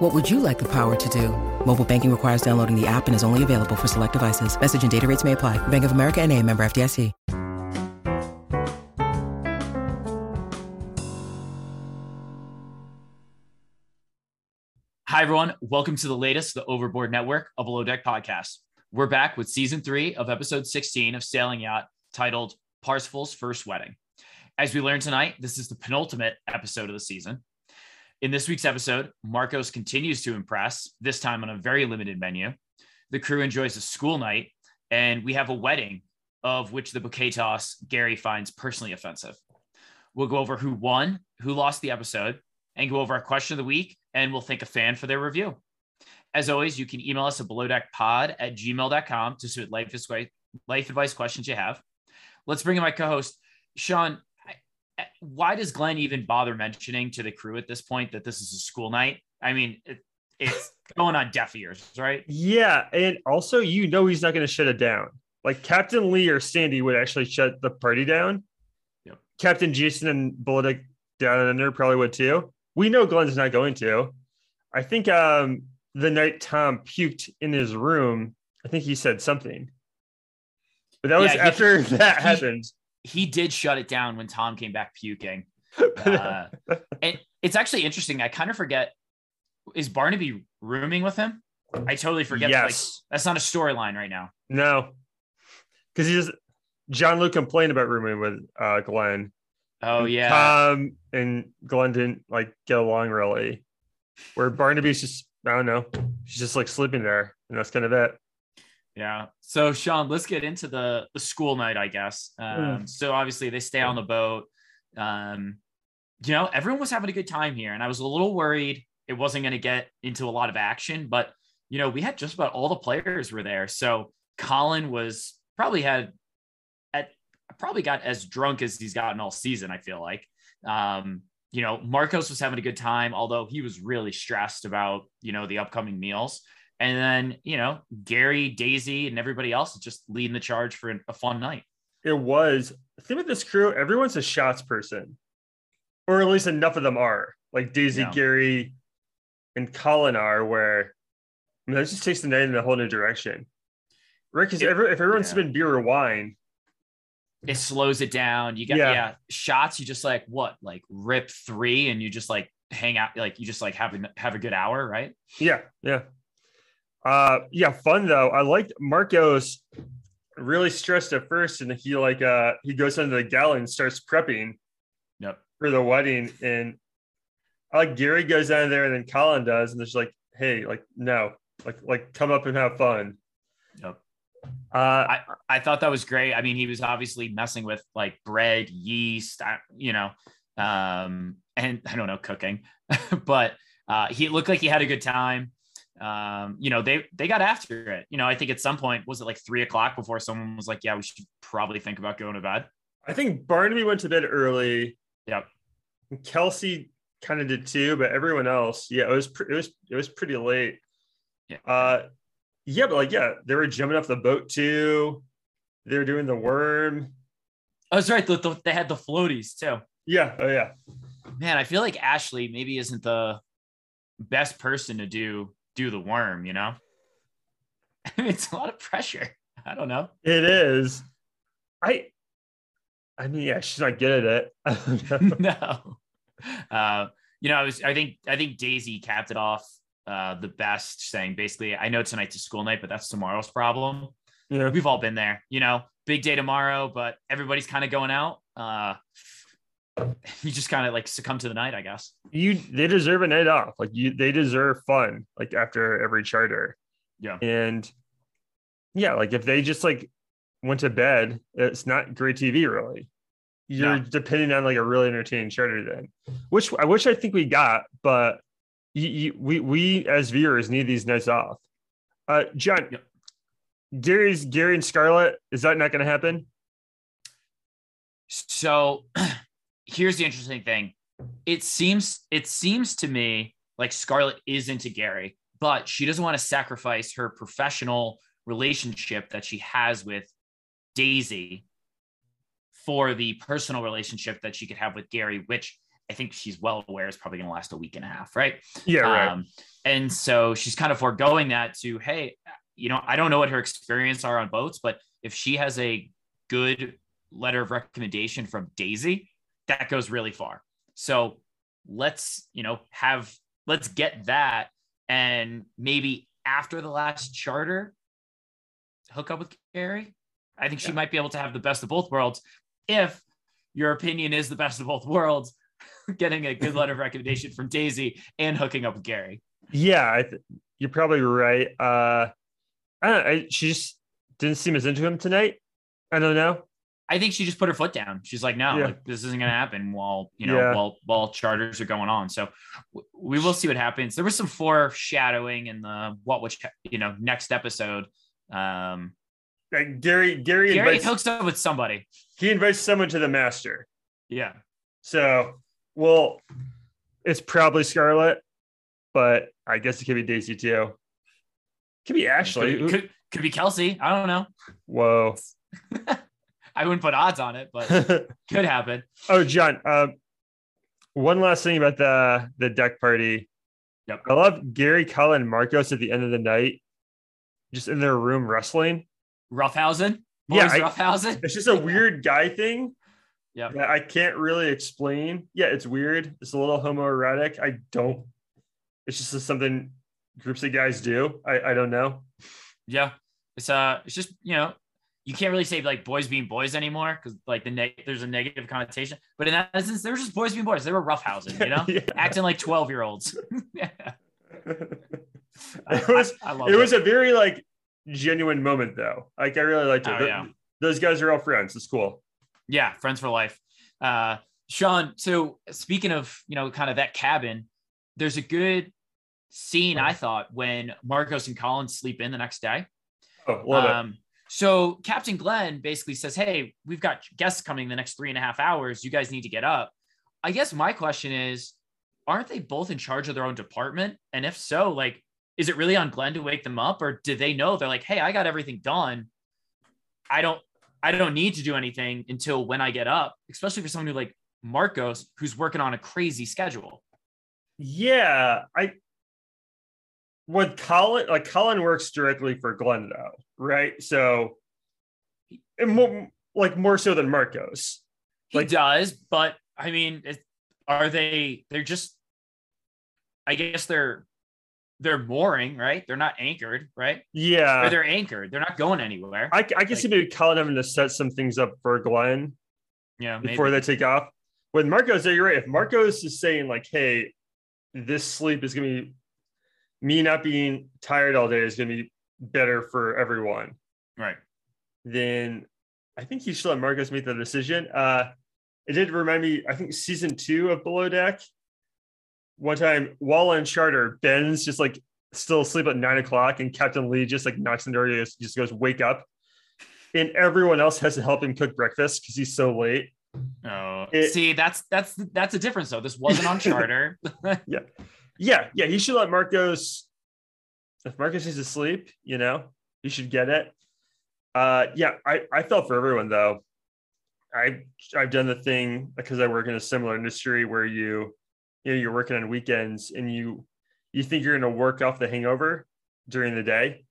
What would you like the power to do? Mobile banking requires downloading the app and is only available for select devices. Message and data rates may apply. Bank of America and a member FDIC. Hi, everyone. Welcome to the latest, the Overboard Network, of a Below Deck podcast. We're back with season three of episode 16 of Sailing Yacht titled Parsifal's First Wedding. As we learned tonight, this is the penultimate episode of the season. In this week's episode, Marcos continues to impress, this time on a very limited menu. The crew enjoys a school night, and we have a wedding of which the bouquet toss Gary finds personally offensive. We'll go over who won, who lost the episode, and go over our question of the week, and we'll thank a fan for their review. As always, you can email us at belowdeckpod at gmail.com to submit life life advice questions you have. Let's bring in my co-host, Sean why does Glenn even bother mentioning to the crew at this point that this is a school night? I mean, it, it's going on deaf ears, right? Yeah, and also you know he's not going to shut it down. Like Captain Lee or Sandy would actually shut the party down. Yep. Captain Jason and Bullet down under probably would too. We know Glenn's not going to. I think um, the night Tom puked in his room, I think he said something. But that was yeah, after he, that he, happened he did shut it down when Tom came back puking. Uh, and it's actually interesting. I kind of forget is Barnaby rooming with him? I totally forget. Yes. That, like, that's not a storyline right now. No, because he just Jean-Luc complained about rooming with uh, Glenn. Oh yeah, Tom and Glenn didn't like get along really. Where Barnaby's just I don't know, she's just like sleeping there, and that's kind of it. Yeah. So Sean, let's get into the the school night, I guess. Um, mm. So obviously they stay on the boat. Um, you know, everyone was having a good time here, and I was a little worried it wasn't going to get into a lot of action, but you know, we had just about all the players were there. So Colin was probably had at probably got as drunk as he's gotten all season. I feel like. Um, you know, Marcos was having a good time, although he was really stressed about you know the upcoming meals. And then, you know, Gary, Daisy, and everybody else is just leading the charge for a fun night. It was. The thing with this crew, everyone's a shots person, or at least enough of them are. Like Daisy, yeah. Gary, and Colin are, where I mean, that just takes the night in a whole new direction. Right? Because if everyone's yeah. sipping beer or wine, it slows it down. You got yeah. yeah. shots. You just like what, like rip three, and you just like hang out, like you just like have a have a good hour, right? Yeah, yeah. Uh, yeah, fun though. I liked Marcos really stressed at first, and he like uh he goes into the galley and starts prepping. Yep. For the wedding, and I like Gary goes down there, and then Colin does, and there's like, hey, like no, like like come up and have fun. Yep. Uh, I, I thought that was great. I mean, he was obviously messing with like bread, yeast, you know, um, and I don't know cooking, but uh, he looked like he had a good time um, you know, they they got after it. You know, I think at some point was it like three o'clock before someone was like, "Yeah, we should probably think about going to bed." I think Barnaby went to bed early. Yep. Kelsey kind of did too, but everyone else, yeah, it was it was it was pretty late. Yeah. Uh, yeah, but like yeah, they were jumping off the boat too. They were doing the worm. Oh, that's right. The, the, they had the floaties too. Yeah. Oh yeah. Man, I feel like Ashley maybe isn't the best person to do do the worm, you know? it's a lot of pressure. I don't know. It is. I I mean, yeah, she's not good at it. no. Uh, you know, I was I think I think Daisy capped it off uh the best, saying basically, I know tonight's a school night, but that's tomorrow's problem. Yeah. We've all been there, you know, big day tomorrow, but everybody's kind of going out. Uh you just kind of like succumb to the night, I guess. You they deserve a night off. Like you they deserve fun like after every charter. Yeah. And yeah, like if they just like went to bed, it's not great TV really. You're no. depending on like a really entertaining charter then. Which I wish I think we got, but you, you, we we as viewers need these nights off. Uh John, yep. Gary's Gary and Scarlett, is that not gonna happen? So here's the interesting thing. It seems it seems to me like Scarlett is into Gary, but she doesn't want to sacrifice her professional relationship that she has with Daisy for the personal relationship that she could have with Gary, which I think she's well aware is probably going to last a week and a half, right? Yeah, right. Um, and so she's kind of foregoing that to, hey, you know, I don't know what her experience are on boats, but if she has a good letter of recommendation from Daisy, that goes really far. So let's, you know, have let's get that and maybe after the last charter hook up with Gary. I think she yeah. might be able to have the best of both worlds if your opinion is the best of both worlds, getting a good letter of recommendation from Daisy and hooking up with Gary. Yeah, th- you're probably right. Uh, I don't know, I, she just didn't seem as into him tonight. I don't know. I think she just put her foot down. She's like, no, yeah. like, this isn't going to happen while, you know, yeah. while, while charters are going on. So w- we will see what happens. There was some foreshadowing in the, what which, you know, next episode. Um, like Gary, Gary, Gary invites, hooks up with somebody. He invites someone to the master. Yeah. So, well, it's probably Scarlett, but I guess it could be Daisy too. Could be Ashley. Could, could, could be Kelsey. I don't know. Whoa. I wouldn't put odds on it, but could happen. Oh, John. Um, one last thing about the the deck party. Yep. I love Gary, Colin, Marcos at the end of the night, just in their room wrestling. Roughhousing. Boys yeah, I, roughhousing. It's just a weird guy thing. Yeah. I can't really explain. Yeah, it's weird. It's a little homoerotic. I don't. It's just something groups of guys do. I I don't know. Yeah, it's uh, it's just you know you can't really say like boys being boys anymore because like the neg- there's a negative connotation. But in that instance, they were just boys being boys. They were roughhousing, you know, yeah. acting like twelve year olds. yeah. it was I, I it, it was a very like genuine moment though. Like I really liked it. Oh, yeah. Those guys are all friends. It's cool. Yeah, friends for life. Uh, Sean, so speaking of you know kind of that cabin, there's a good scene I thought when Marcos and Collins sleep in the next day. Oh, love um, it. So Captain Glenn basically says, Hey, we've got guests coming the next three and a half hours. You guys need to get up. I guess my question is, aren't they both in charge of their own department? And if so, like, is it really on Glenn to wake them up? Or do they know they're like, Hey, I got everything done. I don't, I don't need to do anything until when I get up, especially for someone who like Marcos, who's working on a crazy schedule. Yeah. I, what Colin like Colin works directly for Glenn though, right? So and more, like more so than Marcos. Like he does, but I mean, are they they're just I guess they're they're mooring, right? They're not anchored, right? Yeah. Or they're anchored. They're not going anywhere. I, I can like, see maybe Colin having to set some things up for Glenn. Yeah. Before they take off. With Marcos, you're right. If Marcos is saying like, hey, this sleep is gonna be me not being tired all day is going to be better for everyone. Right. Then I think he should let Marcos make the decision. Uh, it did remind me, I think season two of Below Deck. One time, while on charter, Ben's just like still asleep at nine o'clock, and Captain Lee just like knocks on the door, just, just goes, "Wake up!" And everyone else has to help him cook breakfast because he's so late. Oh, it, see, that's that's that's a difference though. This wasn't on charter. yeah, yeah, yeah, he should let Marcos. If Marcos is asleep, you know, he should get it. Uh, yeah, I I felt for everyone though. I I've done the thing because I work in a similar industry where you you know you're working on weekends and you you think you're going to work off the hangover during the day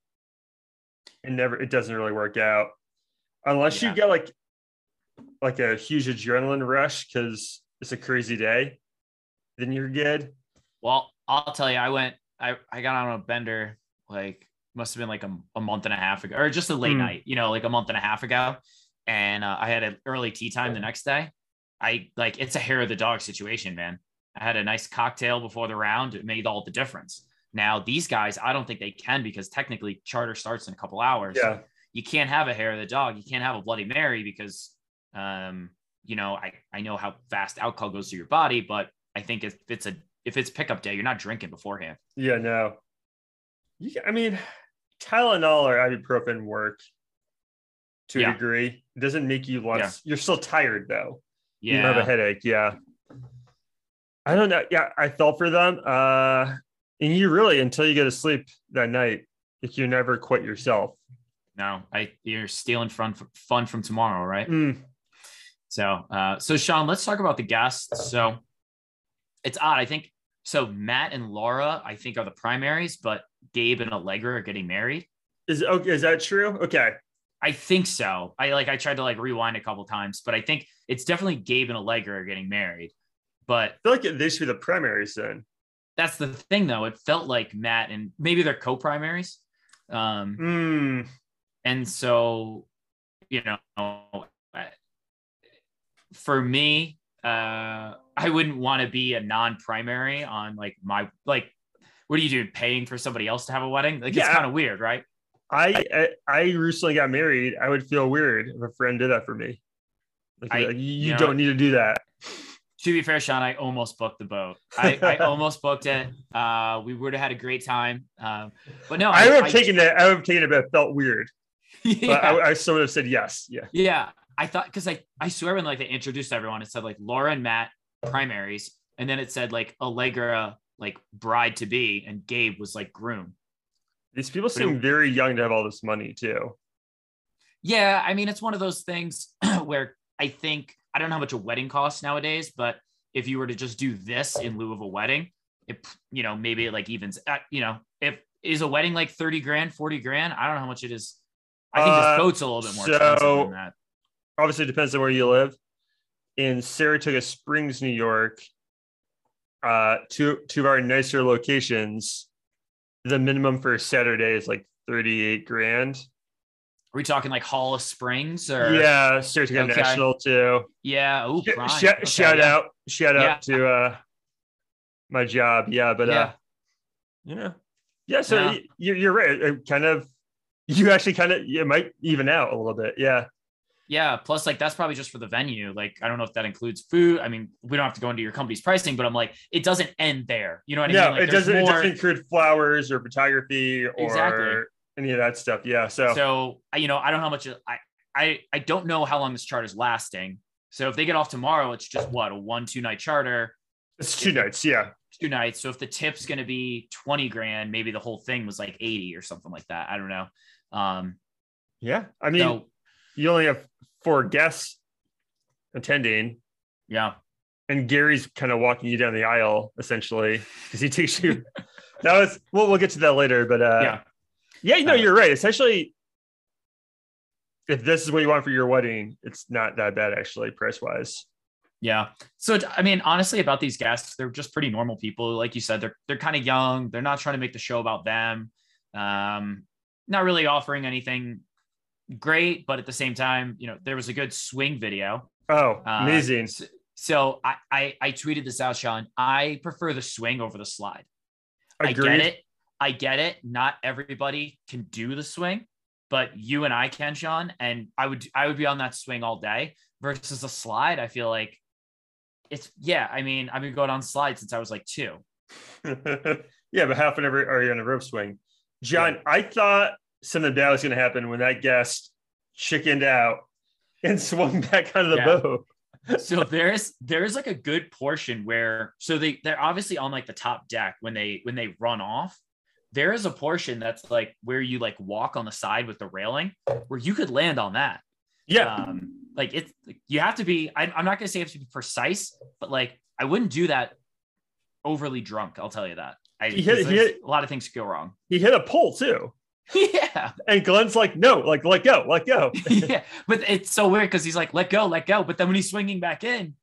and never it doesn't really work out unless yeah. you get like like a huge adrenaline rush because it's a crazy day then you're good well I'll tell you, I went, I, I got on a bender like must have been like a, a month and a half ago, or just a late mm. night, you know, like a month and a half ago. And uh, I had an early tea time the next day. I like it's a hair of the dog situation, man. I had a nice cocktail before the round. It made all the difference. Now, these guys, I don't think they can because technically charter starts in a couple hours. Yeah. You can't have a hair of the dog. You can't have a Bloody Mary because, um, you know, I, I know how fast alcohol goes through your body, but I think if it's a if it's pickup day, you're not drinking beforehand. Yeah, no. You, I mean, Tylenol or ibuprofen work. to Yeah. a degree. It doesn't make you less. You're still tired though. Yeah. You have a headache. Yeah. I don't know. Yeah, I felt for them. Uh, and you really, until you go to sleep that night, like you're never quit yourself. No, I you're stealing fun fun from tomorrow, right? Mm. So, uh, so Sean, let's talk about the guests. So, it's odd. I think so. Matt and Laura, I think, are the primaries, but Gabe and Allegra are getting married. Is okay? Is that true? Okay. I think so. I like I tried to like rewind a couple times, but I think it's definitely Gabe and Allegra are getting married. But I feel like they should be the primaries then. that's the thing, though. It felt like Matt and maybe they're co-primaries. Um, Mm. and so you know for me uh i wouldn't want to be a non-primary on like my like what are you doing paying for somebody else to have a wedding like it's kind of weird right I, I I recently got married. I would feel weird if a friend did that for me. Like, I- like, you, you know- don't need to do that. to be fair sean i almost booked the boat i, I almost booked it uh we would have had a great time um but no I would have I, taken it. I would have taken it, but it felt weird. yeah. But I, I still would have said yes. Yeah. Yeah, I thought because I I swear when like they introduced everyone, it said like Laura and Matt primaries, and then it said like Allegra like bride to be, and Gabe was like groom. These people seem it- very young to have all this money too. Yeah, I mean it's one of those things where I think I don't know how much a wedding costs nowadays, but if you were to just do this in lieu of a wedding, it you know maybe it like evens. Uh, you know, if is a wedding like thirty grand, forty grand, I don't know how much it is. I think Uh, this boat's a little bit more so- expensive than that. Obviously, it depends on where you live. In Saratoga Springs, New York, uh, two two of our nicer locations, the minimum for Saturday is like thirty eight grand. Are we talking like Hall of Springs or Yeah, Saratoga Okay. National too. Yeah. Oh, Sh- sh- Okay, shout yeah. out, shout Yeah. out to uh my job. Yeah, but Yeah. uh you know, yeah. So Yeah. y- you're you're right. It kind of you actually kind of it might even out a little bit. Yeah. Yeah. Plus, like that's probably just for the venue. Like, I don't know if that includes food. I mean, we don't have to go into your company's pricing, but I'm like, it doesn't end there. You know what I no, mean? Like, it doesn't. It doesn't include flowers or photography or Exactly. any of that stuff. Yeah. So, So, I- you know, I don't know how much I, I, I don't know how long this chart is lasting. So if they get off tomorrow, it's just what a one, two night charter, it's two nights. Yeah. two nights. So if the tip's going to be 20 grand, maybe the whole thing was like 80 or something like that. I don't know. Um, Yeah. I mean, so you only have four guests attending, yeah. and Gary's kind of walking you down the aisle essentially because he takes you. that was. Well, we'll get to that later, but uh, Yeah. Yeah, no, Uh, you're right. Essentially, if this is what you want for your wedding, it's not that bad actually, price wise. Yeah. So I mean, honestly, about these guests, they're just pretty normal people. Like you said, they're they're kind of young. They're not trying to make the show about them. Um, not really offering anything great, but at the same time, you know, there was a good swing video. Oh, Uh, amazing! s- So I, I I tweeted this out, Sean. I prefer the swing over the slide. I get it. I get it. Not everybody can do the swing, but you and I can, Sean. And I would I would be on that swing all day versus a slide. I feel like it's yeah. I mean, I've been going on slides since I was like two. yeah, but half an hour are you on a rope swing? John, I thought something bad was going to happen when that guest chickened out and swung back onto the Yeah. boat. So there's there's like a good portion where so they they're obviously on like the top deck when they when they run off. There is a portion that's like where you like walk on the side with the railing where you could land on that. Yeah, um like it's like you have to be I, i'm not going to say you have to be precise but like i wouldn't do that overly drunk i'll tell you that I, He hit- he hit- a lot of things could go wrong he hit a pole too. yeah. And Glenn's like, no, like, let go, let go. yeah but it's so weird because he's like let go let go. But then when he's swinging back in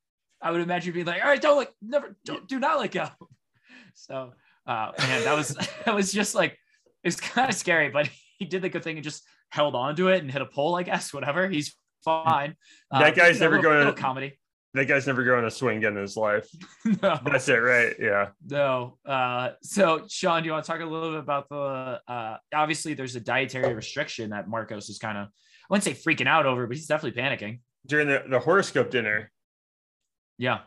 i would imagine being like all right don't like, never don't do not let go. So uh man that was that was just like it's kind of scary but he did the good thing and just held on to it and hit a pole i guess whatever. He's fine. Uh, That guy's never going to- comedy that guy's never going to swing again in his life. no That's it, right? Yeah. No. Uh, so, Sean, do you want to talk a little bit about the? Uh, obviously, there's a dietary restriction that Marcos is kind of, I wouldn't say freaking out over, but he's definitely panicking. During the, the horoscope dinner, Yeah.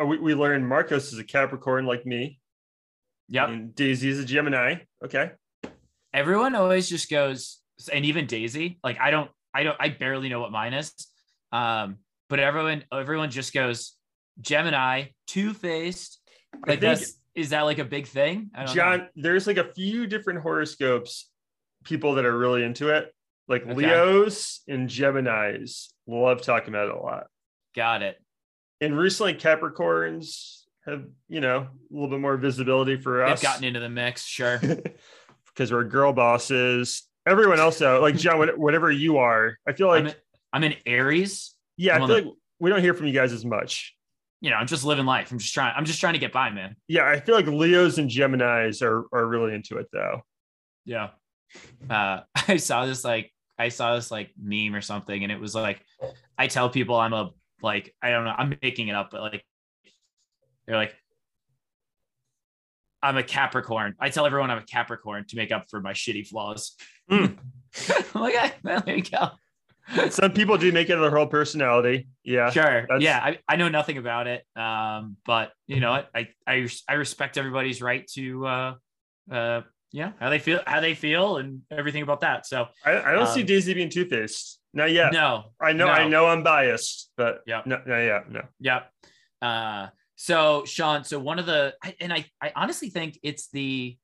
uh, we, we learned Marcos is a Capricorn like me, Yeah. and Daisy is a Gemini. Okay. Everyone always just goes, and even Daisy, like I don't, I don't I barely know what mine is. Um, but everyone everyone just goes Gemini, two faced. Like that's is that like a big thing? John, know. there's like a few different horoscopes, people that are really into it. Like okay. Leos and Geminis love talking about it a lot. Got it. And recently Capricorns have, you know, a little bit more visibility for us. They've gotten into the mix, sure. Because we're girl bosses. Everyone else though, like John, whatever you are, I feel like I'm in, I'm in Aries. Yeah, I'm I feel the, like we don't hear from you guys as much. You know, I'm just living life. I'm just trying. I'm just trying to get by, man. Yeah, I feel like Leos and Gemini's are are really into it though. Yeah. Uh, I saw this like I saw this like meme or something, and it was like, I tell people I'm a like I don't know, I'm making it up, but like they're like, I'm a Capricorn. I tell everyone I'm a Capricorn to make up for my shitty flaws. Mm. I'm like, hey, well, there you go. Some people do make it their whole personality. Yeah. Sure. That's... Yeah. I, I know nothing about it. Um, but you know? I, I, I respect everybody's right to, uh, uh, yeah, how they feel, how they feel and everything about that. So I, I don't um, see Daisy being two-faced. Not yet. No. I know, no. I know I'm biased, but yeah. No, no, yeah, no. Yep. Uh, so Sean, so one of the, and I, I honestly think it's the,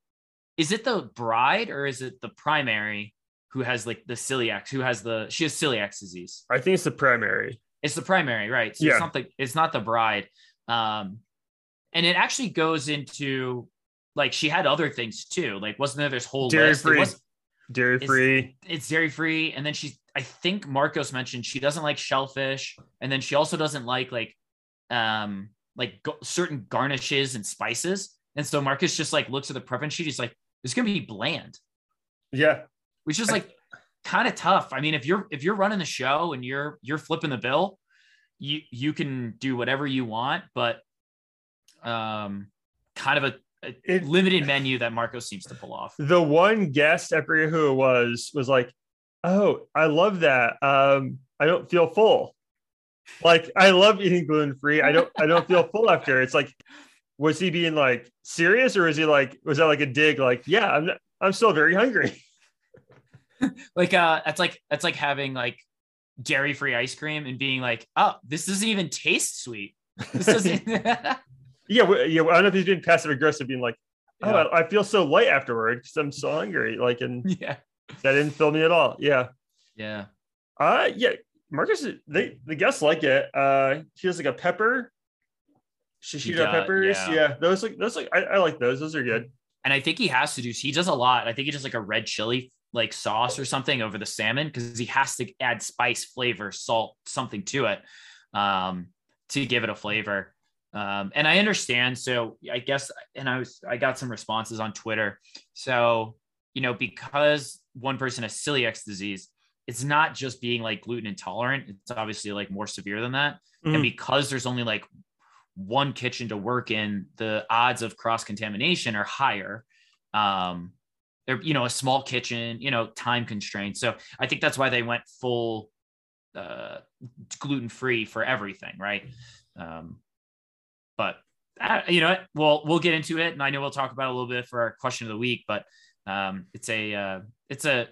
is it the bride or is it the primary who has like the celiac, who has the, she has celiac disease? I think it's the primary. It's the primary, right? So yeah. it's not the, it's not the bride. Um, and it actually goes into like she had other things too. Like wasn't there this whole dairy list? free, was, dairy it's, free. It's dairy free, and then she's. I think Marcos mentioned she doesn't like shellfish, and then she also doesn't like like um like go- certain garnishes and spices. And so Marcos just like looks at the preference sheet. He's like, "It's gonna be bland." Yeah, which is like kind of tough. I mean, if you're if you're running the show and you're you're flipping the bill, you you can do whatever you want, but um, kind of a it, limited menu that Marco seems to pull off. The one guest, I forget who it was, was like, "Oh, I love that. Um, I don't feel full. Like I love eating gluten free. I don't. I don't feel full after. It's like, was he being like serious, or is he like, was that like a dig? Like, yeah, I'm. I'm still very hungry. like, uh, that's like that's like having like dairy free ice cream and being like, oh, this doesn't even taste sweet. This doesn't. Yeah, yeah. I don't know if he's being passive aggressive, being like, "Oh, yeah. I, I, feel so light afterward because I'm so hungry." Like, and yeah, that didn't fill me at all. Yeah, yeah. Uh yeah. Marcos, they the guests like it. Uh, he has like a pepper, shishito peppers. Yeah. yeah. those like those like I, I like those. Those are good. And I think he has to do. He does a lot. I think he does like a red chili like sauce or something over the salmon because he has to add spice, flavor, salt, something to it um, to give it a flavor. Um, and I understand. So I guess, and I was, I got some responses on Twitter. So, you know, because one person has celiac disease, it's not just being like gluten intolerant. It's obviously like more severe than that. Mm-hmm. And because there's only like one kitchen to work in, the odds of cross contamination are higher. Um, they're, you know, a small kitchen, you know, time constraints. So I think that's why they went full uh, gluten free for everything. Right. Um, but uh, you know, we'll we'll get into it, and I know we'll talk about a little bit for our question of the week. But um, it's a uh, it's a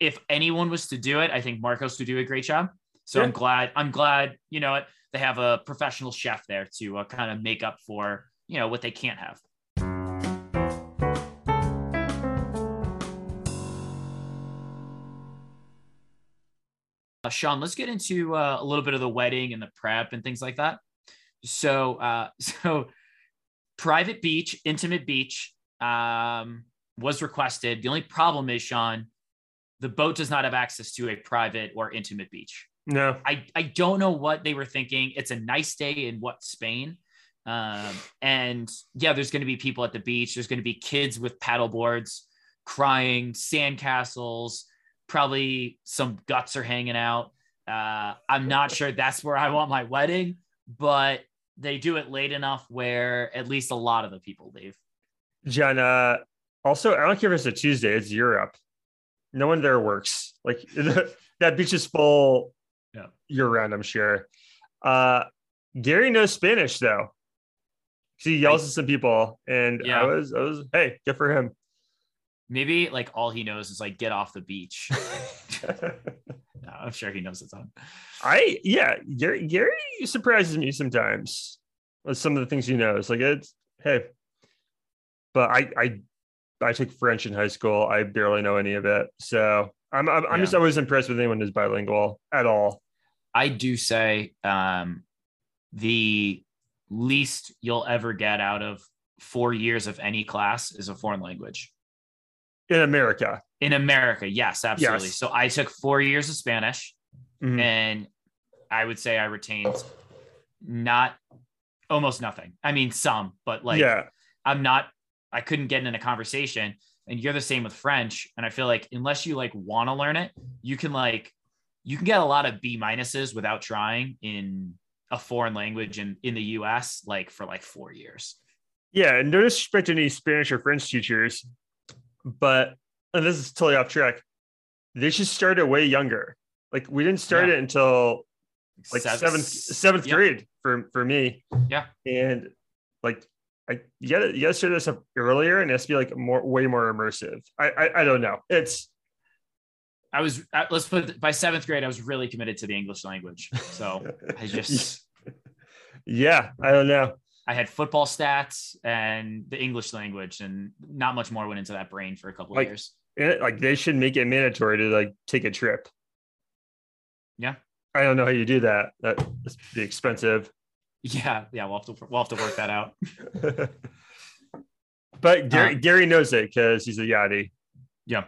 if anyone was to do it, I think Marcos would do a great job. So yeah. I'm glad I'm glad you know what they have a professional chef there to uh, kind of make up for you know what they can't have. Uh, Sean, let's get into uh, a little bit of the wedding and the prep and things like that. So, uh, so private beach, intimate beach um, was requested. The only problem is, Sean, the boat does not have access to a private or intimate beach. No, I, I don't know what they were thinking. It's a nice day in what Spain. Um, and yeah, there's going to be people at the beach. There's going to be kids with paddle boards crying, sandcastles, probably some guts are hanging out. Uh, I'm not sure that's where I want my wedding, but they do it late enough where at least a lot of the people leave. Jenna, also, I don't care if it's a Tuesday, it's Europe. No one there works. Like that beach is full yeah. year round, I'm sure. Uh, Gary knows Spanish though. He yells I, at some people, and yeah. I was, I was, hey, good for him. Maybe like all he knows is like get off the beach. no, I'm sure he knows a ton. I yeah, Gary Gary surprises me sometimes with some of the things he knows. Like it's hey, but I I I took French in high school. I barely know any of it, so I'm I'm, I'm just always impressed with anyone who's bilingual at all. I do say um, the least you'll ever get out of four years of any class is a foreign language in America. In America, yes, absolutely. Yes. So I took four years of Spanish, mm-hmm. and I would say I retained not almost nothing. I mean, some, but like, yeah. I'm not. I couldn't get in a conversation, and you're the same with French. And I feel like unless you like want to learn it, you can like you can get a lot of B minuses without trying in a foreign language in in the U.S. like for like four years. Yeah, and no disrespect to any Spanish or French teachers, but and this is totally off track. They should start it way younger. Like we didn't start yeah. it until like seventh seventh, seventh yeah. grade for for me. Yeah, and like I you gotta you gotta start this up earlier, and it has to be like more way more immersive. I I, I don't know. It's I was uh, let's put by seventh grade, I was really committed to the English language. So I just yeah, I don't know. I had football stats and the English language, and not much more went into that brain for a couple like, of years. It, like they should make it mandatory to like take a trip. Yeah, I don't know how you do that. That's be expensive. Yeah, yeah, we'll have to we'll have to work that out. but Gary, uh, Gary knows it because he's a yachty. Yeah.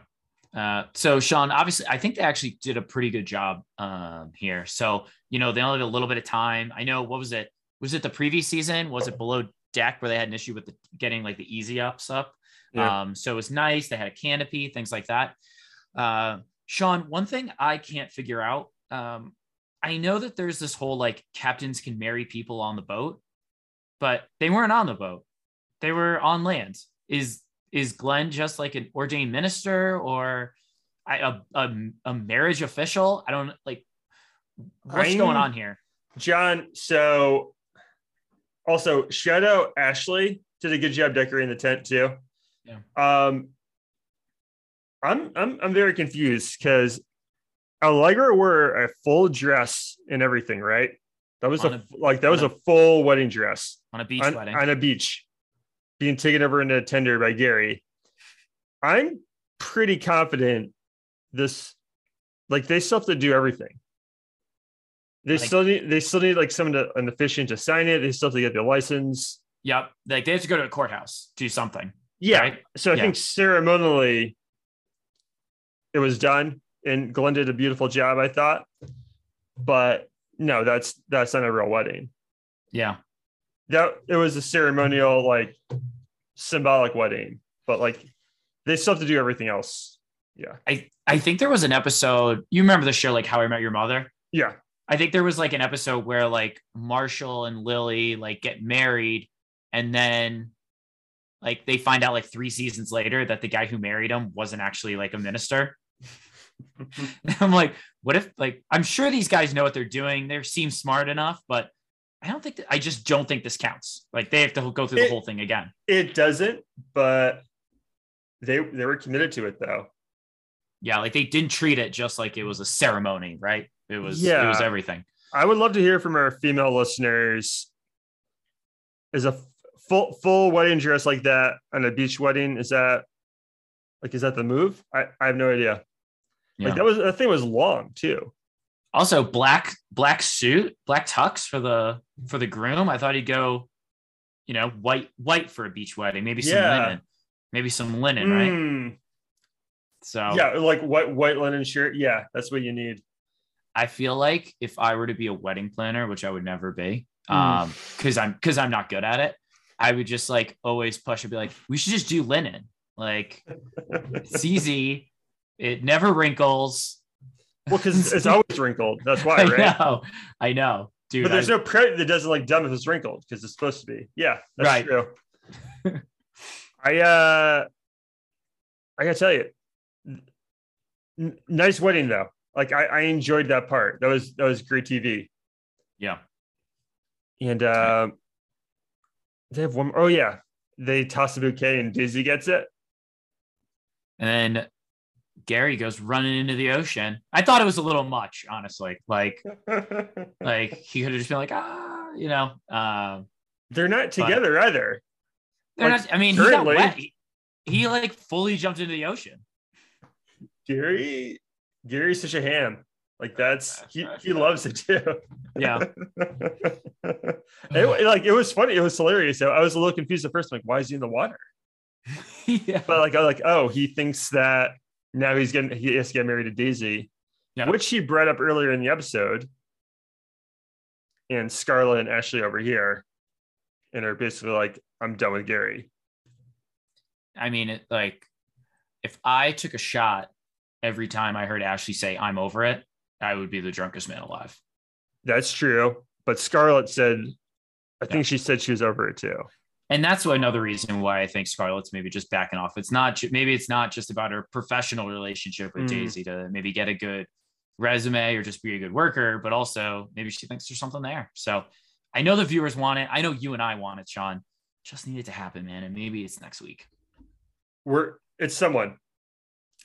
Uh, so Sean, obviously, I think they actually did a pretty good job um, here. So you know, they only had a little bit of time. I know what was it? Was it the previous season? Was it below deck where they had an issue with the, getting like the easy ups up? Yeah. Um, so it was nice. They had a canopy, things like that. Uh, Sean, one thing I can't figure out. Um, I know that there's this whole like captains can marry people on the boat, but they weren't on the boat. They were on land. Is is Glenn just like an ordained minister or a, a, a marriage official? I don't like what's I'm, going on here. John, so also, shout out Ashley did a good job decorating the tent too. Yeah. Um, I'm I'm I'm very confused because Allegra wore a full dress and everything, right? That was a, a, like that was a, a, full wedding dress on a beach on, wedding on a beach, being taken over into a tender by Gary. I'm pretty confident this, like they still have to do everything. They like, still need they still need like someone to an officiant to sign it. They still have to get their license. Yep. Like they have to go to a courthouse, do something. Yeah. Right? So I yeah. think ceremonially it was done and Glenn did a beautiful job, I thought. But no, that's that's not a real wedding. Yeah. That it was a ceremonial, like symbolic wedding, but like they still have to do everything else. Yeah. I, I think there was an episode, you remember the show like How I Met Your Mother? Yeah. I think there was like an episode where like Marshall and Lily like get married and then like they find out like three seasons later that the guy who married him wasn't actually like a minister. I'm like, what if like I'm sure these guys know what they're doing. They seem smart enough, but I don't think that, I just don't think this counts. Like they have to go through it, the whole thing again. It doesn't, but they they were committed to it though. Yeah, like they didn't treat it just like it was a ceremony, right? It was yeah. it was everything. I would love to hear from our female listeners. Is a full full wedding dress like that on a beach wedding? Is that like is that the move? I, I have no idea. Yeah. Like that was that thing was long too. Also, black black suit, black tux for the for the groom. I thought he'd go, you know, white white for a beach wedding. Maybe some yeah. linen, maybe some linen, mm. right? Hmm. So yeah, like white white linen shirt. Yeah, that's what you need. I feel like if I were to be a wedding planner, which I would never be, mm. um, because I'm because I'm not good at it, I would just like always push and be like, we should just do linen. Like it's easy. It never wrinkles. Well, because it's always wrinkled. That's why, right? I know. I know. Dude, but there's I, no print that doesn't like dumb if it's wrinkled because it's supposed to be. Yeah, that's right. true. I uh I gotta tell you, n- nice wedding though. Like I, I enjoyed that part. That was that was great TV. Yeah. And uh, they have one. Oh yeah, they toss a bouquet and Daisy gets it. And then Gary goes running into the ocean. I thought it was a little much, honestly. Like, like he could have just been like, ah, you know. Um, they're not together either. They're like, not. I mean, he got wet. He, he like fully jumped into the ocean. Gary, Gary's such a ham. Like that's he, he loves it too. Yeah. it, like it was funny. It was hilarious. I was a little confused at first. I'm like, why is he in the water? yeah. But like I like, oh, he thinks that now he's getting he has to get married to Daisy, yeah. which he brought up earlier in the episode. And Scarlett and Ashley over here, and are basically like, I'm done with Gary. I mean, it, like, if I took a shot every time I heard Ashley say, I'm over it, I would be the drunkest man alive. That's true. But Scarlett said, I think she said she was over it too. And that's another reason why I think Scarlett's maybe just backing off. It's not maybe it's not just about her professional relationship with mm. Daisy to maybe get a good resume or just be a good worker, but also maybe she thinks there's something there. So I know the viewers want it. I know you and I want it, Sean. Just need it to happen, man. And maybe it's next week. We're it's someone.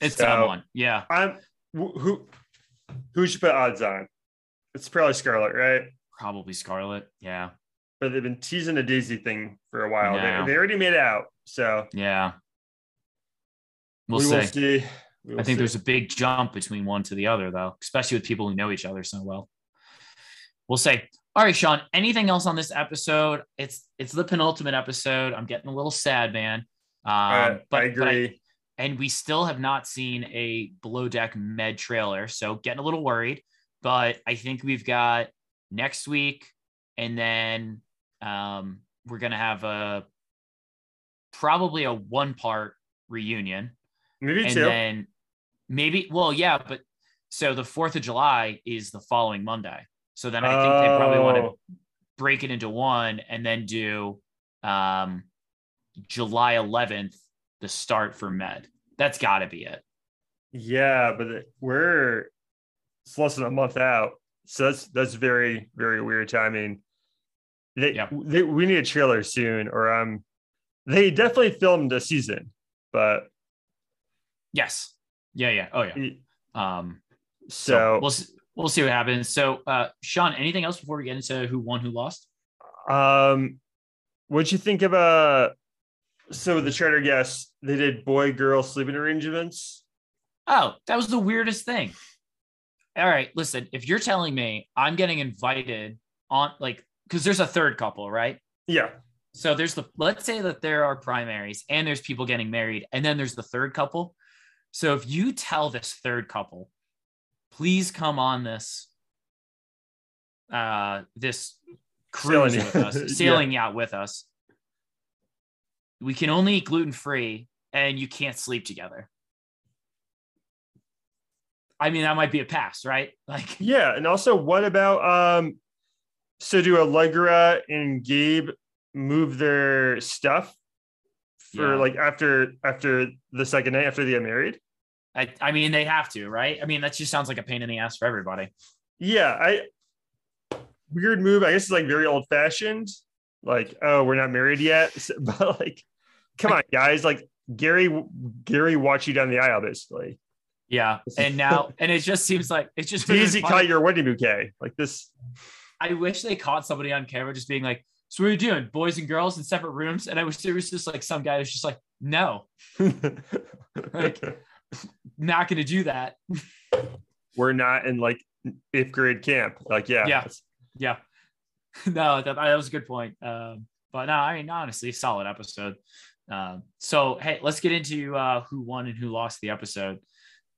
It's so someone. Yeah. I'm who who should put odds on? It's probably Scarlett, right? Probably Scarlett. Yeah. But they've been teasing the Daisy thing for a while. They, they already made it out. So yeah. We'll, we see. Will see. We will I think see. there's a big jump between one to the other, though, especially with people who know each other so well. We'll say, all right, Sean. Anything else on this episode? It's it's the penultimate episode. I'm getting a little sad, man. Um, uh, but I agree. But and we still have not seen a below deck med trailer. So getting a little worried, but I think we've got next week, and then um, we're gonna have a probably a one part reunion. Maybe and two. then maybe well, yeah, but so the fourth of July is the following Monday. So then I think oh. they probably want to oh. break it into one and then do um, July 11th the start for Med. That's got to be it. Yeah, but we're it's less than a month out, so that's that's very very weird timing. They, yeah. they we need a trailer soon, or um, they definitely filmed a season, but yes, yeah, yeah, oh yeah. Um, so, so we'll we'll see what happens. So, uh, Sean, anything else before we get into who won, who lost? Um, what'd you think of uh so the charter guests, they did boy girl sleeping arrangements. Oh, that was the weirdest thing. All right, listen, if you're telling me I'm getting invited on like because there's a third couple, right? Yeah. So there's the let's say that there are primaries and there's people getting married, and then there's the third couple. So if you tell this third couple, please come on this uh this cruise sailing. with us, sailing yeah. out with us we can only eat gluten free and you can't sleep together. I mean, that might be a pass, right? Like, yeah. And also, what about um, so do Allegra and Gabe move their stuff for yeah. like after after the second night after they get married? I, I mean, they have to, right? I mean, that just sounds like a pain in the ass for everybody. Yeah, I weird move. I guess it's like very old fashioned. Like, oh, we're not married yet, but like come on, guys. Like Gary, Gary watched you down the aisle, basically. Yeah. And now, and it just seems like it's just easy caught your wedding bouquet. Like this. I wish they caught somebody on camera just being like, so what are you doing? Boys and girls in separate rooms? And I wish there was just like some guy who's just like, no. like, not gonna do that. We're not in like fifth grade camp. Like, yeah. Yeah. Yeah. No, that, that was a good point. Um, but no, I mean, honestly, solid episode. Um, so hey, let's get into uh, who won and who lost the episode.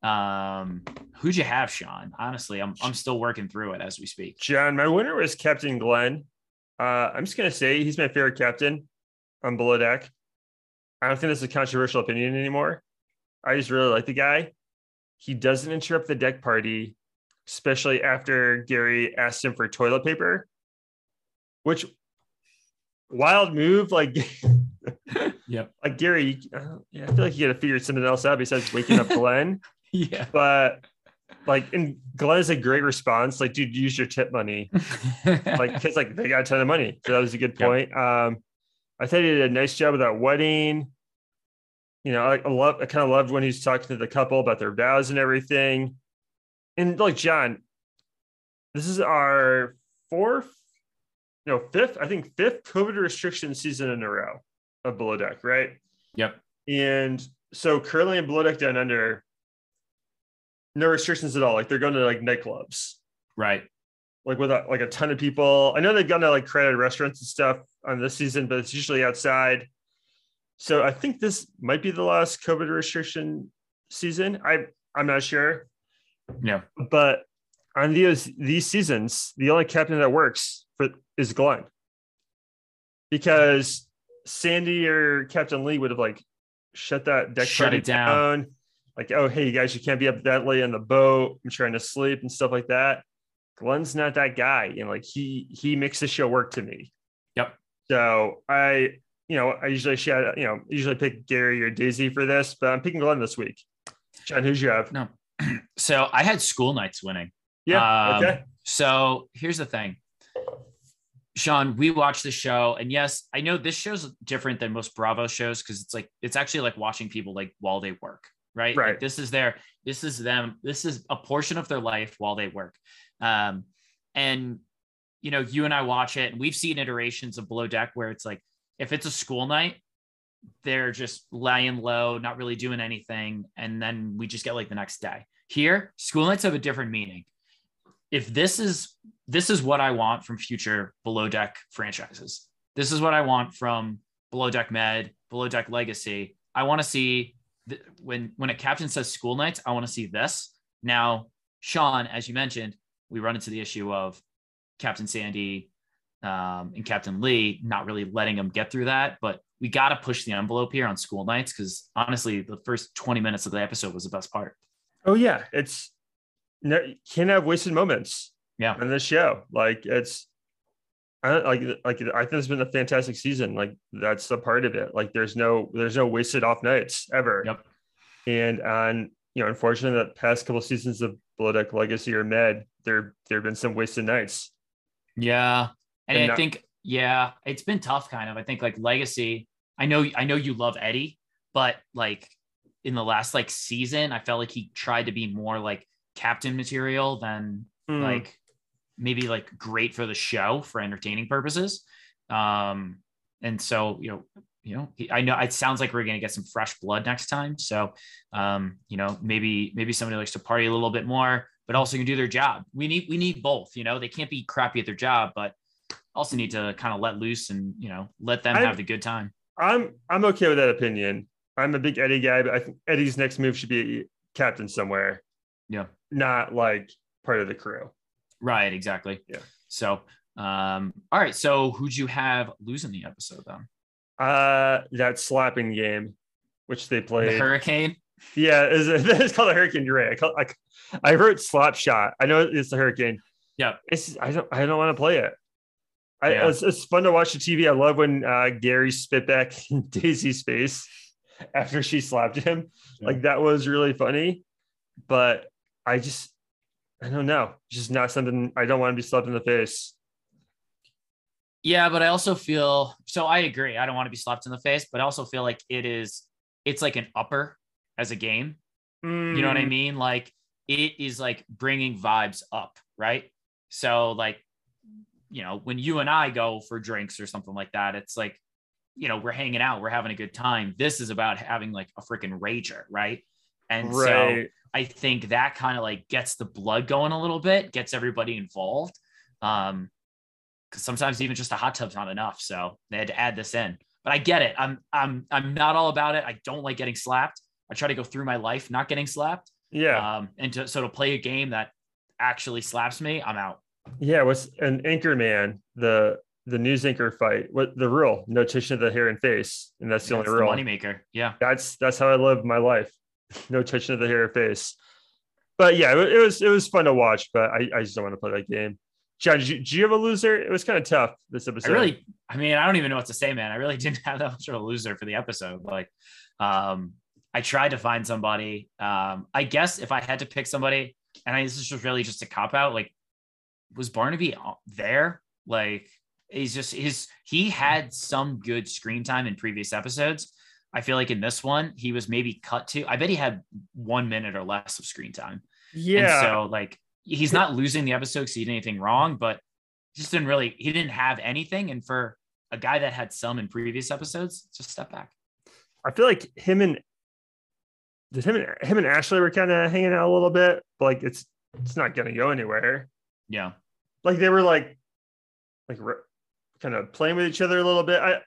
Um, who'd you have, Sean? Honestly, I'm I'm still working through it as we speak. John, my winner was Captain Glenn. Uh, I'm just gonna say he's my favorite captain on Below Deck. I don't think that's a controversial opinion anymore. I just really like the guy. He doesn't interrupt the deck party, especially after Gary asked him for toilet paper, which wild move. Like Yep. Like Gary, uh, yeah, I feel like you got to figure something else out besides waking up Glenn. yeah. But like, and Glenn is a great response. Like, dude, use your tip money. like, because like they got a ton of money. So that was a good point. Yep. Um, I thought he did a nice job with that wedding. you know, I, I love, I kind of loved when he's talking to the couple about their vows and everything. And like John, this is our fourth, no, fifth, I think fifth COVID restriction season in a row of Below Deck, right? Yep. And so curling and Below Deck Down Under, no restrictions at all. Like they're going to like nightclubs, right? Like with a, like a ton of people. I know they've gone to like crowded restaurants and stuff on this season, but it's usually outside. So I think this might be the last COVID restriction season. I I'm not sure. Yeah. But on these these seasons, the only captain that works for is Glenn. Because Sandy or Captain Lee would have like shut that deck shut it down. down. Like, oh hey, you guys, you can't be up that late on the boat. I'm trying to sleep and stuff like that. Glenn's not that guy. And like he he makes the show work to me. Yep. So I you know, I usually shout, you know, usually pick Gary or Daisy for this, but I'm picking Glenn this week. John, who's you have? No. So I had school nights winning. Yeah. Um, okay. So here's the thing. Sean, we watch the show, and yes, I know this show's different than most Bravo shows because it's like it's actually like watching people like while they work, right? Right. Like, this is their, this is them, this is a portion of their life while they work. Um, and you know, you and I watch it, and we've seen iterations of Below Deck where it's like if it's a school night, they're just laying low, not really doing anything. And then we just get like the next day. Here, school nights have a different meaning. If this is this is what I want from future below deck franchises. This is what I want from below deck med, below deck legacy. I want to see th- when when a captain says school nights, I want to see this. Now, Sean, as you mentioned, we run into the issue of Captain Sandy um, and Captain Lee not really letting them get through that. But we got to push the envelope here on school nights because honestly, the first 20 minutes of the episode was the best part. Oh, yeah. It's no, can't have wasted moments. Yeah. On this show. Like it's, I don't, like like I think it's been a fantastic season. Like that's the part of it. Like there's no there's no wasted off nights ever. Yep. And on you know, unfortunately, that past couple seasons of Below Deck Legacy or Med, there there have been some wasted nights. Yeah, and, and I not- think, yeah, it's been tough kind of. I think like legacy, I know, I know you love Eddie, but like in the last like season, I felt like he tried to be more like captain material than mm. like maybe like great for the show for entertaining purposes. Um, and so, you know, you know, I know it sounds like we're going to get some fresh blood next time. So, um, you know, maybe, maybe somebody likes to party a little bit more, but also can do their job. We need, we need both, you know, they can't be crappy at their job, but also need to kind of let loose and you know let them I'm, have the good time. I'm I'm okay with that opinion. I'm a big Eddie guy, but I think Eddie's next move should be captain somewhere. Yeah, not like part of the crew. Right. Exactly. Yeah. So, um, all right. So, who'd you have losing the episode then? Uh, that slapping game, which they played. The hurricane. Yeah, it's, it's called a hurricane. You're right. I, call, I, I wrote slap shot. I know it's the hurricane. Yeah. It's I don't I don't want to play it. I, yeah. it's, it's, fun to watch the TV. I love when uh, Gary spit back in Daisy's face after she slapped him. Yeah. Like that was really funny. But I just, I don't know. It's just not something I don't want to be slapped in the face. Yeah, but I also feel so. I agree. I don't want to be slapped in the face, but I also feel like it is. It's like an upper as a game. Mm. You know what I mm. mean? Like it is like bringing vibes up, right? So like you know, when you and I go for drinks or something like that, it's like, you know, we're hanging out, we're having a good time. This is about having like a freaking rager, right? And right. so I think that kind of like gets the blood going a little bit, gets everybody involved. Um, because sometimes even just a hot tub's not enough. So they had to add this in. But I get it. I'm I'm I'm not all about it. I don't like getting slapped. I try to go through my life not getting slapped. Yeah. Um, and to so to play a game that actually slaps me, I'm out. Yeah, was an anchor man, the the news anchor fight. What the rule? No touching of the hair and face, and that's the only rule. Moneymaker. Yeah, that's that's how I live my life. No touching of the hair or face. But yeah, it, it, was it was fun to watch, but I, I just don't want to play that game. John, did you, did you have a loser? It was kind of tough this episode. I really, I mean, I don't even know what to say, man. I really didn't have that much of a loser for the episode. Like, um, I tried to find somebody. Um, I guess if I had to pick somebody, and I, this is just really just a cop out, like was Barnaby there? Like he's just his he had some good screen time in previous episodes. I feel like in this one, he was maybe cut to, I bet he had one minute or less of screen time. Yeah. And so like he's not losing the episode because he did anything wrong, but just didn't really, he didn't have anything. And for a guy that had some in previous episodes, just step back. I feel like him and did him and him and Ashley were kind of hanging out a little bit, but like it's it's not gonna go anywhere. Yeah. Like they were like like re- kind of playing with each other a little bit. I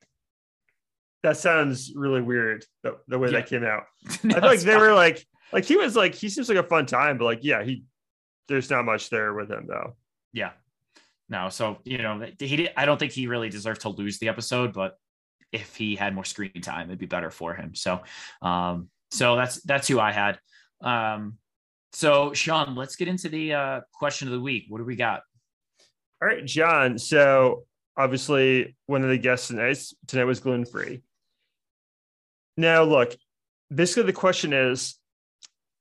that sounds really weird the, the way Yeah. that came out. No, I feel like they fine. were like like he was like he seems like a fun time, but like yeah, he there's not much there with him though. Yeah. No, so you know, he did, I don't think he really deserved to lose the episode, but if he had more screen time, it'd be better for him. So um, so that's that's who I had. Um, so Sean, let's get into the uh question of the week. What do we got? All right, John. So obviously, one of the guests tonight tonight was gluten free. Now, look, basically, the question is,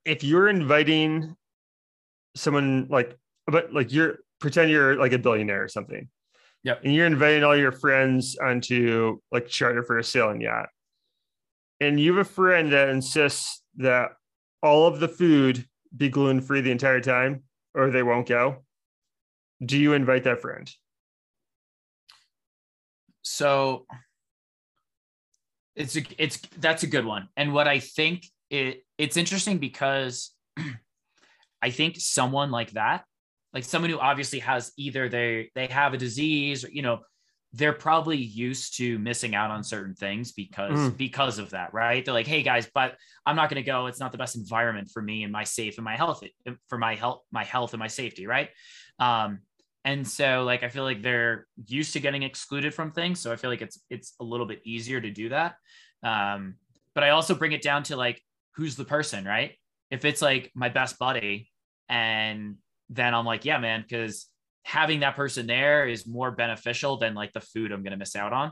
if you're inviting someone like, but like you're pretend you're like a billionaire or something, yeah, and you're inviting all your friends onto like charter for a sailing yacht, and you have a friend that insists that all of the food be gluten free the entire time, or they won't go. Do you invite that friend? So it's a it's that's a good one. And what I think it it's interesting because I think someone like that, like someone who obviously has either they they have a disease or you know, they're probably used to missing out on certain things because Mm. because of that, right? They're like, hey guys, but I'm not going to go. It's not the best environment for me and my safe and my health for my health, my health and my safety, right? Um, and so like I feel like they're used to getting excluded from things, so I feel like it's it's a little bit easier to do that. Um, but I also bring it down to like who's the person, right? If it's like my best buddy, and then I'm like, yeah, man, because having that person there is more beneficial than like the food I'm gonna miss out on.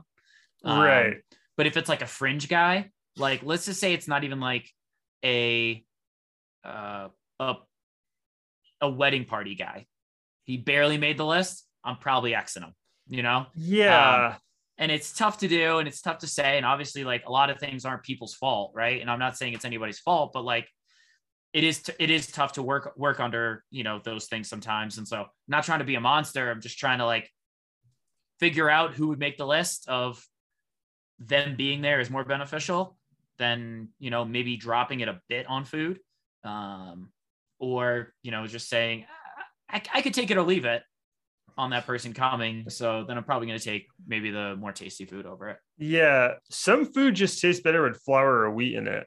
Um, right. but if it's like a fringe guy, like let's just say it's not even like a uh, a a wedding party guy. He barely made the list. I'm probably Xing him, you know? Yeah. And it's tough to do and it's tough to say. And obviously, like a lot of things aren't people's fault, right? And I'm not saying it's anybody's fault, but like it is t- it is tough to work work under, you know, those things sometimes. And so I'm not trying to be a monster. I'm just trying to like figure out who would make the list of them being there is more beneficial than you know maybe dropping it a bit on food um, or you know just saying I, I could take it or leave it on that person coming so then i'm probably going to take maybe the more tasty food over it yeah. Some food just tastes better with flour or wheat in it.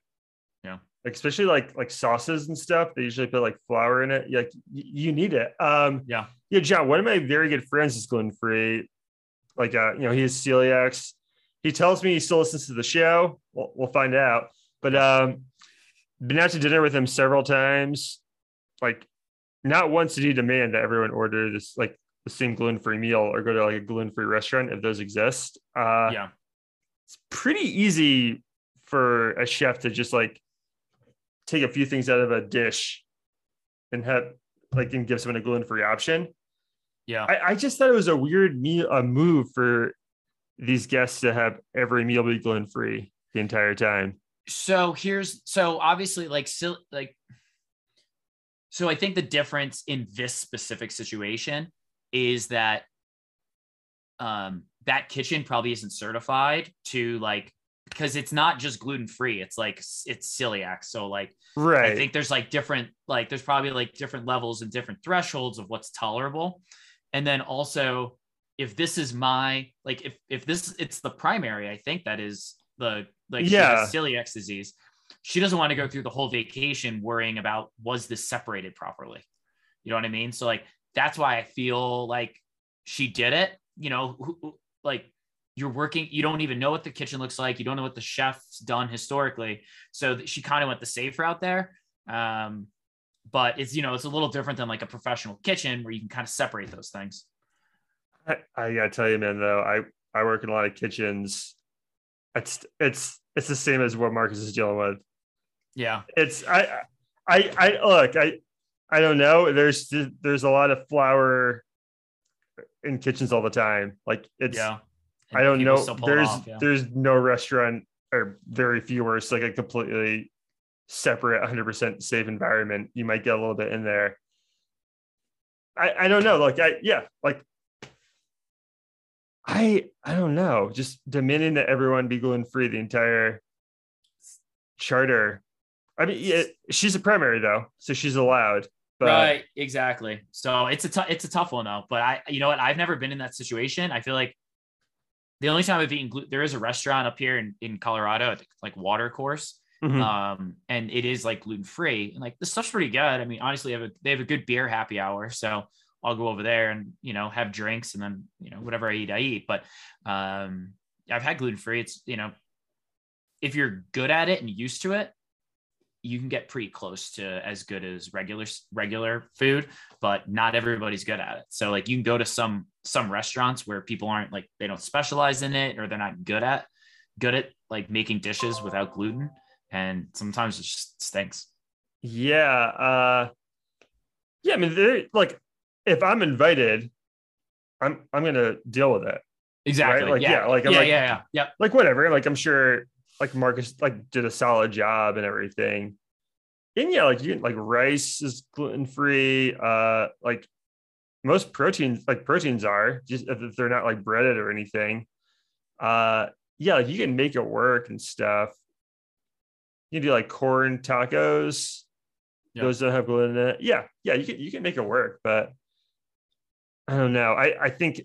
Yeah. Like, especially like like sauces and stuff. They usually put like flour in it. Like you need it. Um yeah yeah, John, one of my very good friends is gluten free. Like uh, you know, he has celiacs. He tells me he still listens to the show. We'll, we'll find out. But um been out to dinner with him several times. Like not once did he demand that everyone order this like the same gluten-free meal or go to like a gluten-free restaurant if those exist. Uh yeah it's pretty easy for a chef to just like take a few things out of a dish and have like and give someone a gluten-free option. yeah I, I just thought it was a weird meal a move for these guests to have every meal be gluten-free the entire time. so here's so obviously like like so i think the difference in this specific situation is that um that kitchen probably isn't certified to like because it's not just gluten free it's like it's celiac so like Right. I think there's like different, like there's probably like different levels and different thresholds of what's tolerable. And then also, if this is my like if if this it's the primary, I think that is the like Yeah. celiac disease. She doesn't want to go through the whole vacation worrying about was this separated properly. You know what I mean? So like that's why I feel like she did it. You know, who- like you're working, you don't even know what the kitchen looks like. You don't know what the chef's done historically. So she kind of went the safe route there. Um, but it's you know it's a little different than like a professional kitchen where you can kind of separate those things. I, I gotta tell you, man, though, I, I work in a lot of kitchens. It's it's it's the same as what Marcos is dealing with. Yeah, it's I I I look I I don't know. There's there's a lot of flour in kitchens all the time. Like it's yeah. I don't know. still pull it There's off, yeah. there's no restaurant or very few where it's like a completely separate 100% safe environment you might get a little bit in there i i don't know like i yeah like i i don't know just demanding that everyone be gluten free the entire charter i mean yeah, she's a primary though so she's allowed but... right exactly so it's a t- it's a tough one though but i you know what i've never been in that situation i feel like the only time I've eaten gluten, there is a restaurant up here in, in Colorado, like Watercourse. Mm-hmm. Um, and it is like gluten free and like the stuff's pretty good. I mean, honestly, they have a, they have a good beer happy hour. So I'll go over there and, you know, have drinks and then, you know, whatever I eat, I eat. But um, I've had gluten free. It's, you know, if you're good at it and used to it, you can get pretty close to as good as regular regular food, but not everybody's good at it. So like you can go to some some restaurants where people aren't like they don't specialize in it or they're not good at good at like making dishes without gluten and sometimes it just stinks. Yeah, uh yeah, I mean like if I'm invited, I'm I'm gonna deal with it. Exactly. Right? Like yeah, yeah like I'm yeah, like, yeah, yeah, yeah. Like whatever. Like I'm sure like Marcos like did a solid job and everything. And yeah, like you can like rice is gluten free. Uh, like most proteins, like proteins are just if they're not like breaded or anything. Uh, yeah, like you can make it work and stuff. You can do like corn tacos. Yep. Those don't have gluten in it. Yeah, yeah, you can you can make it work, but I don't know. I I think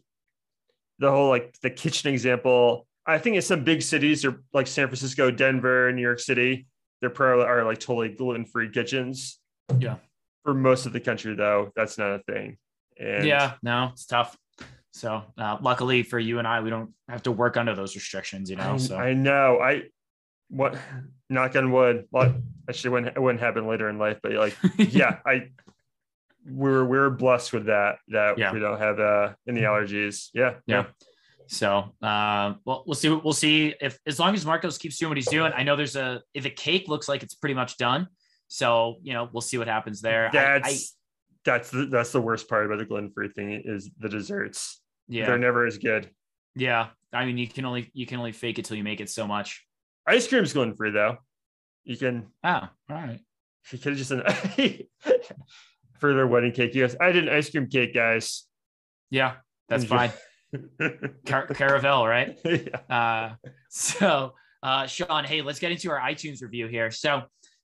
the whole like the kitchen example I think in some big cities or like San Francisco, Denver, New York City, there probably are like totally gluten free kitchens. Yeah. For most of the country, though, that's not a thing. And yeah, no, it's tough. So uh, luckily for you and I, we don't have to work under those restrictions, you know. I, so I know. I what knock on wood. Well, actually, wouldn't it wouldn't happen later in life, but like, yeah, I we're we're blessed with that that yeah. we don't have uh any allergies. Yeah, yeah. yeah. So, uh, well, we'll see. We'll see if as long as Marcos keeps doing what he's doing. I know there's a if the cake looks like it's pretty much done. So, you know, we'll see what happens there. That's I, I, that's the, that's the worst part about the gluten free thing is the desserts. Yeah, they're never as good. Yeah, I mean, you can only you can only fake it till you make it so much. Ice cream's gluten free though. You can. Oh, all right. You could just for their wedding cake. You guys, I did an ice cream cake, guys. Yeah, that's fine. Car- Carvel, right? Yeah. Uh, so, uh, Sean, hey, let's get into our iTunes review here. So,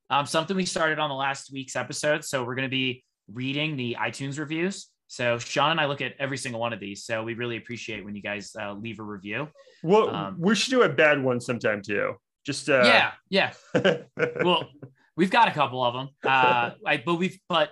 um, something we started on the last week's episode. So, we're going to be reading the iTunes reviews. So, Sean and I look at every single one of these. So, we really appreciate when you guys uh, leave a review. Well, um, we should do a bad one sometime too. Just uh... yeah, yeah. well, we've got a couple of them. Uh, I but we've but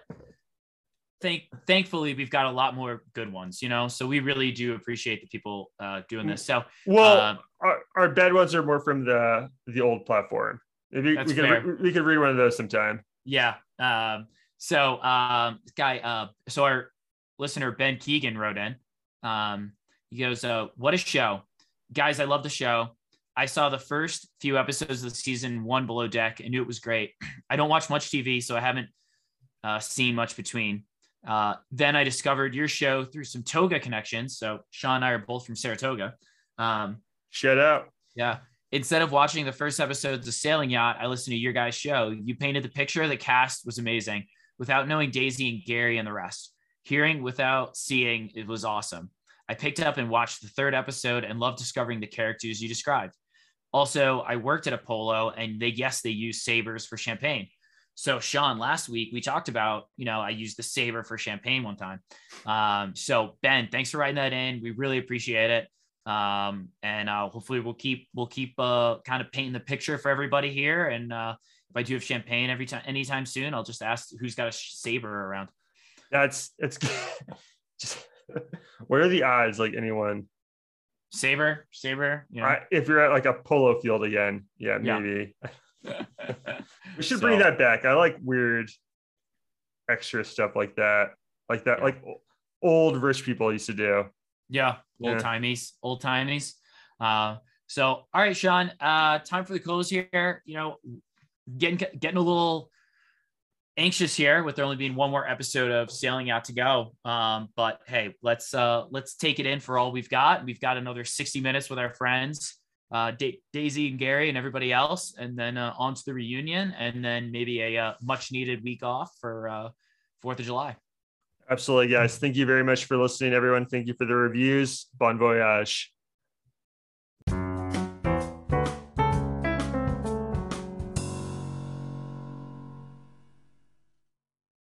thank thankfully we've got a lot more good ones you know? So we really do appreciate the people uh, doing this. So well uh, our, our bad ones are more from the the old platform. Maybe we could we could read one of those sometime. Yeah um, so um guy uh so our listener ben keegan wrote in um he goes uh what a show. Guys i love the show. I saw the first few episodes of the season one below deck and knew it was great. I don't watch much TV, so I haven't uh, seen much between. Uh, then I discovered your show through some Toga connections. So Sean and I are both from Saratoga. Um, Shut up. Yeah. Instead of watching the first episodes of Sailing Yacht, I listened to your guys' show. You painted the picture. The cast was amazing without knowing Daisy and Gary and the rest. Hearing without seeing, it was awesome. I picked up and watched the third episode and loved discovering the characters you described. Also, I worked at a polo and they, yes, they use sabers for champagne. So Sean, last week we talked about, you know, I used the saber for champagne one time. Um, so Ben, thanks for writing that in. We really appreciate it. Um, and uh, hopefully we'll keep we'll keep uh, kind of painting the picture for everybody here. And uh, if I do have champagne every time anytime soon, I'll just ask who's got a saber around. That's it's just what are the odds? Like anyone saber saber yeah if you're at like a polo field again yeah maybe yeah. we should so, bring that back. I like weird extra stuff like that. Like that, yeah. like old rich people used to do. Yeah, old yeah. timies, old timies. Uh, so all right, Sean. Uh, time for the close here. You know, getting getting a little anxious here with there only being one more episode of sailing out to go um, but hey let's uh let's take it in for all we've got we've got another 60 minutes with our friends uh, da- Daisy and Gary and everybody else, and then uh, on to the reunion, and then maybe a uh, much needed week off for uh, Fourth of July. Absolutely, guys. Thank you very much for listening, everyone. Thank you for the reviews. Bon voyage.